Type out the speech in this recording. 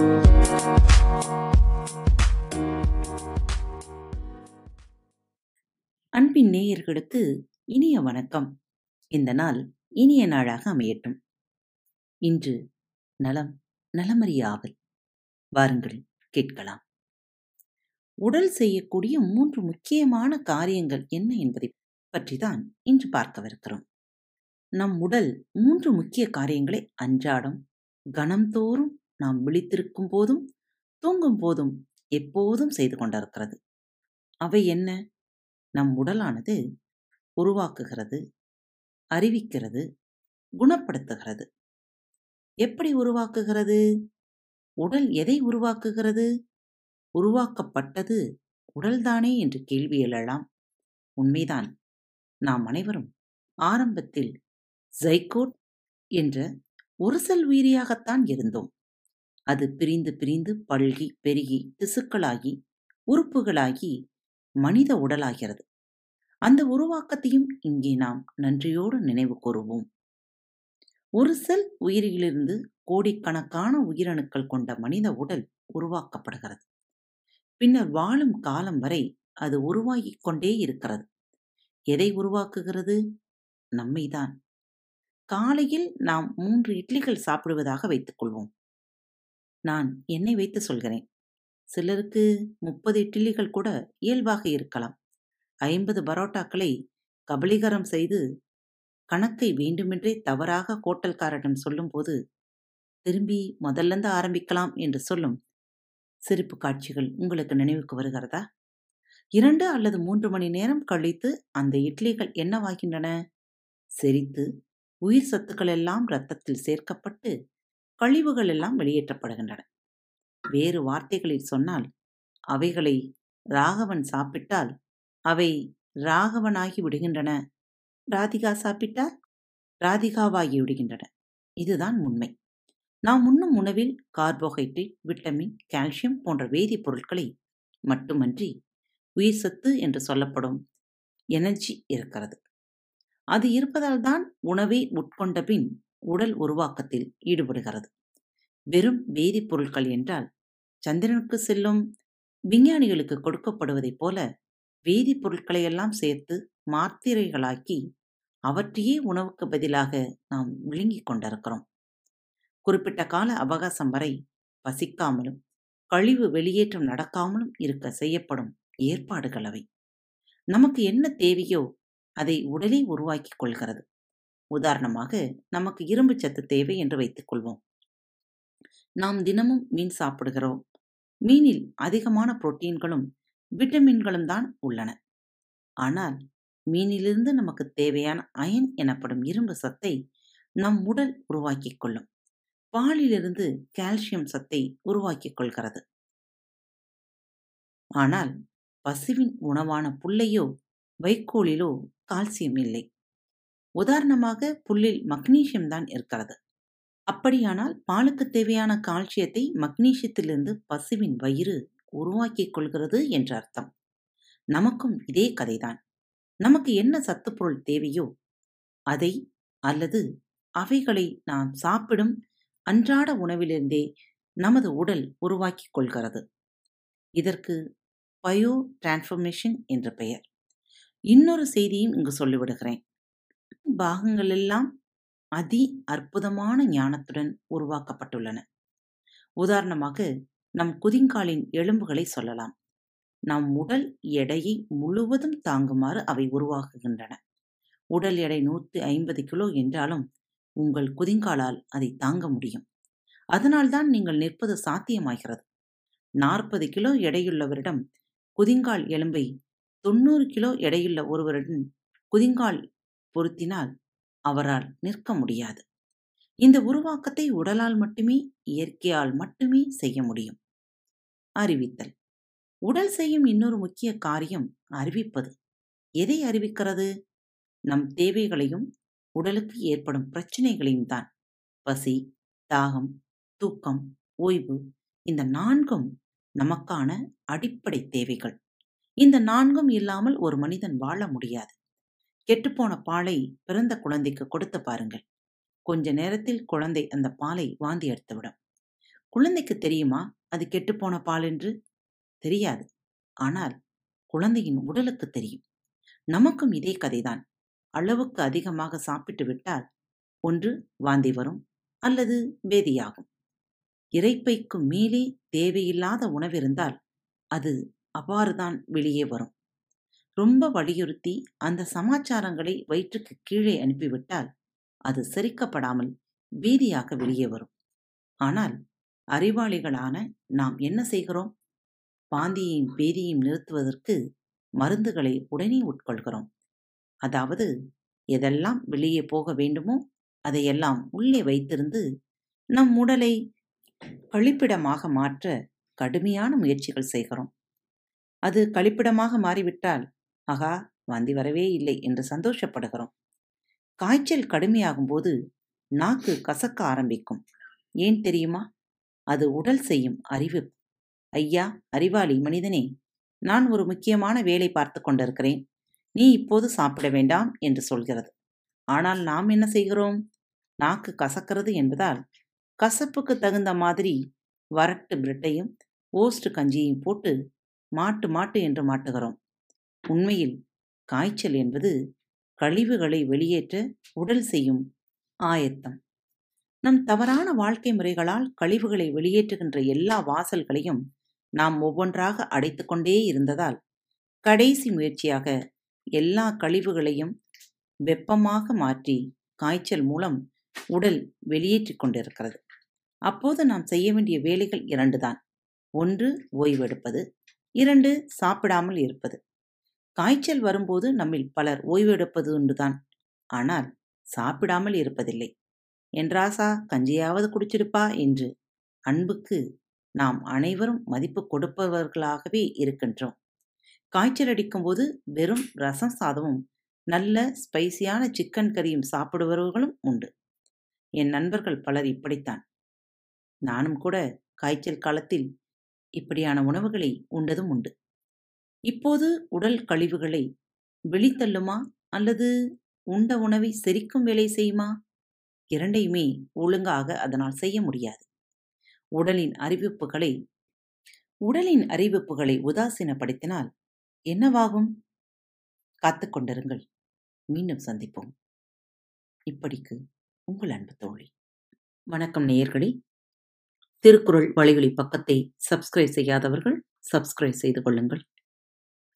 அன்பின் நேயர்களுக்கு இனிய வணக்கம். இந்த நாள் இனிய நாளாக அமையட்டும். இன்று நலம் நலமறியாவல் வாருங்கள் கேட்கலாம். உடல் செய்யக்கூடிய மூன்று முக்கியமான காரியங்கள் என்ன என்பதை பற்றிதான் இன்று பார்க்கவிருக்கிறோம். நம் உடல் மூன்று முக்கிய காரியங்களை அன்றாடம் கணம்தோறும் நாம் விழித்திருக்கும் போதும் தூங்கும் போதும் எப்போதும் செய்து கொண்டிருக்கிறது. அவை என்ன? நம் உடலானது உருவாக்குகிறது அறிவிக்கிறது குணப்படுத்துகிறது. எப்படி உருவாக்குகிறது? உடல் எதை உருவாக்குகிறது? உருவாக்கப்பட்டது உடல்தானே என்று கேள்வி எழலாம். உண்மைதான். நாம் அனைவரும் ஆரம்பத்தில் ஜைகோட் என்ற ஒரு செல் உயிரியாகத்தான் இருந்தோம். அது பிரிந்து பிரிந்து பல்கி பெருகி திசுக்களாகி உறுப்புகளாகி மனித உடலாகிறது. அந்த உருவாக்கத்தையும் இங்கே நாம் நன்றியோடு நினைவு கூறுவோம். ஒரு செல் உயிரிலிருந்து கோடிக்கணக்கான உயிரணுக்கள் கொண்ட மனித உடல் உருவாக்கப்படுகிறது. பின்னர் வாழும் காலம் வரை அது உருவாகிக் கொண்டே இருக்கிறது. எதை உருவாக்குகிறது? நம்மைதான். காலையில் நாம் மூன்று இட்லிகள் சாப்பிடுவதாக வைத்துக்கொள்வோம் நான் என்னை வைத்து சொல்கிறேன். சிலருக்கு முப்பது இட்லிகள் கூட இயல்பாக இருக்கலாம். ஐம்பது பரோட்டாக்களை கபலீகரம் செய்து கணக்கை வேண்டுமென்றே தவறாக ஹோட்டல்காரரிடம் சொல்லும்போது திரும்பி முதல்லந்து ஆரம்பிக்கலாம் என்று சொல்லும் சிரிப்பு காட்சிகள் உங்களுக்கு நினைவுக்கு வருகிறதா? இரண்டு அல்லது மூன்று மணி நேரம் கழித்து அந்த இட்லிகள் என்னவாகின்றன? செரித்து உயிர் சத்துக்கள் எல்லாம் இரத்தத்தில் சேர்க்கப்பட்டு கழிவுகள் எல்லாம் வெளியேற்றப்படுகின்றன. வேறு வார்த்தைகளில் சொன்னால் அவைகளை ராகவன் சாப்பிட்டால் அவை ராகவனாகி விடுகின்றன. ராதிகா சாப்பிட்டால் ராதிகாவாகி விடுகின்றன. இதுதான் உண்மை. நாம் உண்ணும் உணவில் கார்போஹைட்ரேட் விட்டமின் கால்சியம் போன்ற வேதிப்பொருட்களை மட்டுமன்றி உயிர் சத்து என்று சொல்லப்படும் எனர்ஜி இருக்கிறது. அது இருப்பதால் தான் உணவை உட்கொண்ட பின் உடல் உருவாக்கத்தில் ஈடுபடுகிறது. வெறும் வேதிப்பொருட்கள் என்றால் சந்திரனுக்கு செல்லும் விஞ்ஞானிகளுக்கு கொடுக்கப்படுவதைப் போல வேதிப்பொருட்களையெல்லாம் சேர்த்து மாத்திரைகளாக்கி அவற்றையே உணவுக்கு பதிலாக நாம் விழுங்கிக் கொண்டிருக்கிறோம். குறிப்பிட்ட கால அவகாசம் வரை பசிக்காமலும் கழிவு வெளியேற்றம் நடக்காமலும் இருக்க செய்யப்படும் ஏற்பாடுகள் அவை. நமக்கு என்ன தேவையோ அதை உடலே உருவாக்கிக் கொள்கிறது. உதாரணமாக நமக்கு இரும்பு சத்து தேவை என்று வைத்துக் கொள்வோம் நாம் தினமும் மீன் சாப்பிடுகிறோம். மீனில் அதிகமான புரோட்டீன்களும் விட்டமின்களும் தான் உள்ளன. ஆனால் மீனிலிருந்து நமக்கு தேவையான அயன் எனப்படும் இரும்பு சத்தை நம் உடல் உருவாக்கிக் கொள்ளும். பாலிலிருந்து கால்சியம் சத்தை உருவாக்கிக் கொள்கிறது. ஆனால் பசுவின் உணவான புல்லையோ வைக்கோலிலோ கால்சியம் இல்லை. உதாரணமாக புல்லில் மக்னீசியம் தான் இருக்கிறது. அப்படியானால் பாலுக்கு தேவையான கால்சியத்தை மக்னீசியத்திலிருந்து பசுவின் வயிறு உருவாக்கிக் கொள்கிறது என்ற அர்த்தம். நமக்கும் இதே கதைதான். நமக்கு என்ன சத்துப்பொருள் தேவையோ அதை அல்லது அவைகளை நாம் சாப்பிடும் அன்றாட உணவிலிருந்தே நமது உடல் உருவாக்கிக் கொள்கிறது. இதற்கு பயோ டிரான்ஸ்ஃபர்மேஷன் என்ற பெயர். இன்னொரு செய்தியும் இங்கு சொல்லிவிடுகிறேன். பாகங்கள் எல்லாம் அதி அற்புதமான ஞானத்துடன் உருவாக்கப்பட்டுள்ளன. உதாரணமாக நம் குதிங்காலின் எலும்புகளை சொல்லலாம். நம் உடல் எடையை முழுவதும் தாங்குமாறு அவை உருவாக்குகின்றன. உடல் எடை நூற்றி ஐம்பது கிலோ என்றாலும் உங்கள் குதிங்காலால் அதை தாங்க முடியும். அதனால்தான் நீங்கள் நிற்பது சாத்தியமாகிறது. நாற்பது கிலோ எடையுள்ளவரிடம் குதிங்கால் எலும்பை தொண்ணூறு கிலோ எடையுள்ள ஒருவரிடம் குதிங்கால் பொருத்தினால் அவரால் நிற்க முடியாது. இந்த உருவாக்கத்தை உடலால் மட்டுமே இயற்கையால் மட்டுமே செய்ய முடியும். அறிவித்தல். உடல் செய்யும் இன்னொரு முக்கிய காரியம் அறிவிப்பது. எதை அறிவிக்கிறது? நம் தேவைகளையும் உடலுக்கு ஏற்படும் பிரச்சனைகளையும் தான். பசி தாகம் தூக்கம் ஓய்வு இந்த நான்கும் நமக்கான அடிப்படை தேவைகள். இந்த நான்கும் இல்லாமல் ஒரு மனிதன் வாழ முடியாது. கெட்டுப்போன பாலை பிறந்த குழந்தைக்கு கொடுத்து பாருங்கள். கொஞ்ச நேரத்தில் குழந்தை அந்த பாலை வாந்தி எடுத்துவிடும் குழந்தைக்கு தெரியுமா அது கெட்டுப்போன பால் என்று? தெரியாது. ஆனால் குழந்தையின் உடலுக்கு தெரியும். நமக்கும் இதே கதைதான். அளவுக்கு அதிகமாக சாப்பிட்டு விட்டால் ஒன்று வாந்தி வரும் அல்லது வேதியாகும். இறைப்பைக்கு மேலே தேவையில்லாத உணவிருந்தால் அது அவ்வாறுதான் வெளியே வரும். ரொம்ப வலியுறுத்தி அந்த சமாச்சாரங்களை வயிற்றுக்கு கீழே அனுப்பிவிட்டால் அது செரிக்கப்படாமல் வீதியாக வெளியே வரும். ஆனால் அறிவாளிகளான நாம் என்ன செய்கிறோம்? பாந்தியையும் பேதியையும் நிறுத்துவதற்கு மருந்துகளை உடனே உட்கொள்கிறோம். அதாவது எதெல்லாம் வெளியே போக வேண்டுமோ அதையெல்லாம் உள்ளே வைத்திருந்து நம் உடலை கழிப்பிடமாக மாற்ற கடுமையான முயற்சிகள் செய்கிறோம். அது கழிப்பிடமாக மாறிவிட்டால் ஆகா வாந்தி வரவே இல்லை என்று சந்தோஷப்படுகிறோம். காய்ச்சல் கடுமையாகும் போது நாக்கு கசக்க ஆரம்பிக்கும். ஏன் தெரியுமா? அது உடல் செய்யும் அறிவு. ஐயா அறிவாளி மனிதனே நான் ஒரு முக்கியமான வேலை பார்த்து கொண்டிருக்கிறேன். நீ இப்போது சாப்பிட வேண்டாம் என்று சொல்கிறது. ஆனால் நாம் என்ன செய்கிறோம்? நாக்கு கசக்கிறது என்பதால் கசப்புக்கு தகுந்த மாதிரி வரட்டு பிரெட்டையும் ஓஸ்ட் கஞ்சியையும் போட்டு மாட்டு மாட்டு என்று மாட்டுகிறோம். உண்மையில் காய்ச்சல் என்பது கழிவுகளை வெளியேற்ற உடல் செய்யும் ஆயத்தம். நம் தவறான வாழ்க்கை முறைகளால் கழிவுகளை வெளியேற்றுகின்ற எல்லா வாசல்களையும் நாம் ஒவ்வொன்றாக அடைத்து கொண்டே இருந்ததால் கடைசி முயற்சியாக எல்லா கழிவுகளையும் வெப்பமாக மாற்றி காய்ச்சல் மூலம் உடல் வெளியேற்றிக் கொண்டிருக்கிறது. அப்போது நாம் செய்ய வேண்டிய வேலைகள் இரண்டுதான். ஒன்று ஓய்வெடுப்பது இரண்டு சாப்பிடாமல் இருப்பது. காய்ச்சல் வரும்போது நம்மில் பலர் ஓய்வெடுப்பது உண்டுதான். ஆனால் சாப்பிடாமல் இருப்பதில்லை. என்றாசா கஞ்சியாவது குடிச்சிருப்பா என்று அன்புக்கு நாம் அனைவரும் மதிப்பு கொடுப்பவர்களாகவே இருக்கின்றோம். காய்ச்சல் அடிக்கும்போது வெறும் ரசம் சாதமும் நல்ல ஸ்பைசியான சிக்கன் கறியும் சாப்பிடுபவர்களும் உண்டு. என் நண்பர்கள் பலர் இப்படித்தான். நானும் கூட காய்ச்சல் காலத்தில் இப்படியான உணவுகளை உண்டதும் உண்டு. இப்போது உடல் கழிவுகளை வெளித்தள்ளுமா? அல்லது உண்ட உணவை செரிக்கும் வேலை செய்யுமா? இரண்டையுமே ஒழுங்காக அதனால் செய்ய முடியாது. உடலின் அறிவிப்புகளை உடலின் அறிவிப்புகளை உதாசீனப்படுத்தினால் என்னவாகும்? காத்துக்கொண்டிருங்கள் மீண்டும் சந்திப்போம். இப்படிக்கு உங்கள் அன்பு தோழி. வணக்கம் நேயர்களே. திருக்குறள் வழிகளி பக்கத்தை சப்ஸ்கிரைப் செய்யாதவர்கள் சப்ஸ்கிரைப் செய்து கொள்ளுங்கள்.